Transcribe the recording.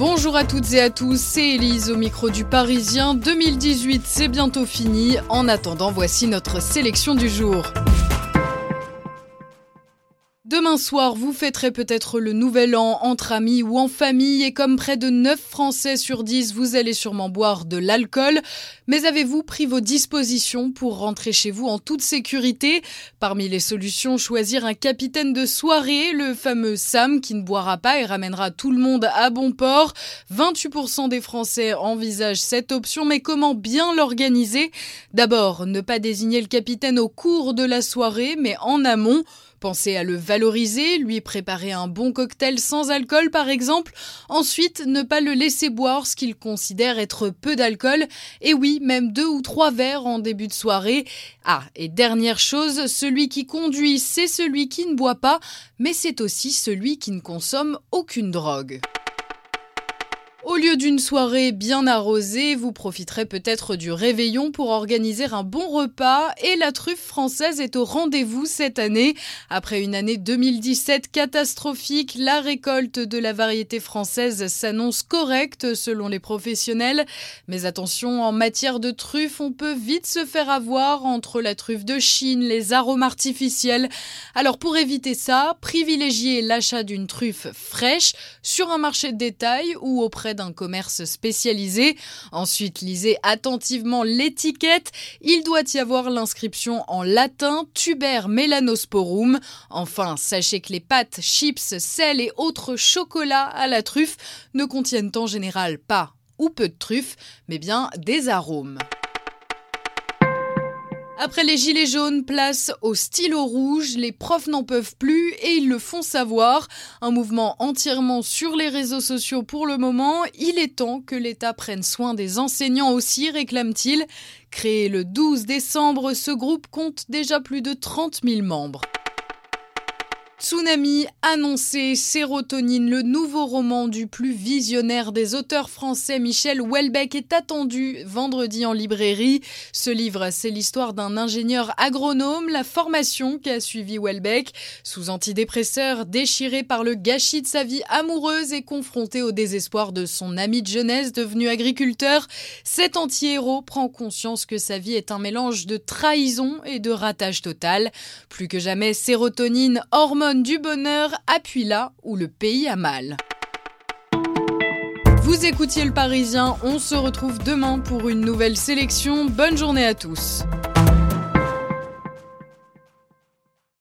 Bonjour à toutes et à tous, c'est Elise au micro du Parisien. 2018, c'est bientôt fini. En attendant, voici notre sélection du jour. Demain soir, vous fêterez peut-être le nouvel an entre amis ou en famille et comme près de 9 Français sur 10, vous allez sûrement boire de l'alcool. Mais avez-vous pris vos dispositions pour rentrer chez vous en toute sécurité? Parmi les solutions, choisir un capitaine de soirée, le fameux Sam qui ne boira pas et ramènera tout le monde à bon port. 28% des Français envisagent cette option, mais comment bien l'organiser? D'abord, ne pas désigner le capitaine au cours de la soirée, mais en amont. Pensez à le valoriser, lui préparer un bon cocktail sans alcool par exemple. Ensuite, ne pas le laisser boire ce qu'il considère être peu d'alcool. Et oui, même deux ou trois verres en début de soirée. Ah, et dernière chose, celui qui conduit, c'est celui qui ne boit pas, mais c'est aussi celui qui ne consomme aucune drogue. Au lieu d'une soirée bien arrosée, vous profiterez peut-être du réveillon pour organiser un bon repas et la truffe française est au rendez-vous cette année. Après une année 2017 catastrophique, la récolte de la variété française s'annonce correcte selon les professionnels. Mais attention, en matière de truffe, on peut vite se faire avoir entre la truffe de Chine, les arômes artificiels. Alors pour éviter ça, privilégiez l'achat d'une truffe fraîche sur un marché de détail ou auprès d'un commerce spécialisé. Ensuite, lisez attentivement l'étiquette. Il doit y avoir l'inscription en latin tuber melanosporum. Enfin, sachez que les pâtes, chips, sel et autres chocolats à la truffe ne contiennent en général pas ou peu de truffe, mais bien des arômes. Après les gilets jaunes, place au stylo rouge, les profs n'en peuvent plus et ils le font savoir. Un mouvement entièrement sur les réseaux sociaux pour le moment, il est temps que l'État prenne soin des enseignants aussi, réclame-t-il. Créé le 12 décembre, ce groupe compte déjà plus de 30 000 membres. Tsunami annoncé, Sérotonine, le nouveau roman du plus visionnaire des auteurs français Michel Houellebecq est attendu vendredi en librairie. Ce livre, c'est l'histoire d'un ingénieur agronome, la formation qu'a suivi Houellebecq. Sous antidépresseur, déchiré par le gâchis de sa vie amoureuse et confronté au désespoir de son ami de jeunesse devenu agriculteur, cet anti-héros prend conscience que sa vie est un mélange de trahison et de ratage total. Plus que jamais, Sérotonine, hormone du bonheur appuie là où le pays a mal. Vous écoutiez le Parisien, on se retrouve demain pour une nouvelle sélection. Bonne journée à tous.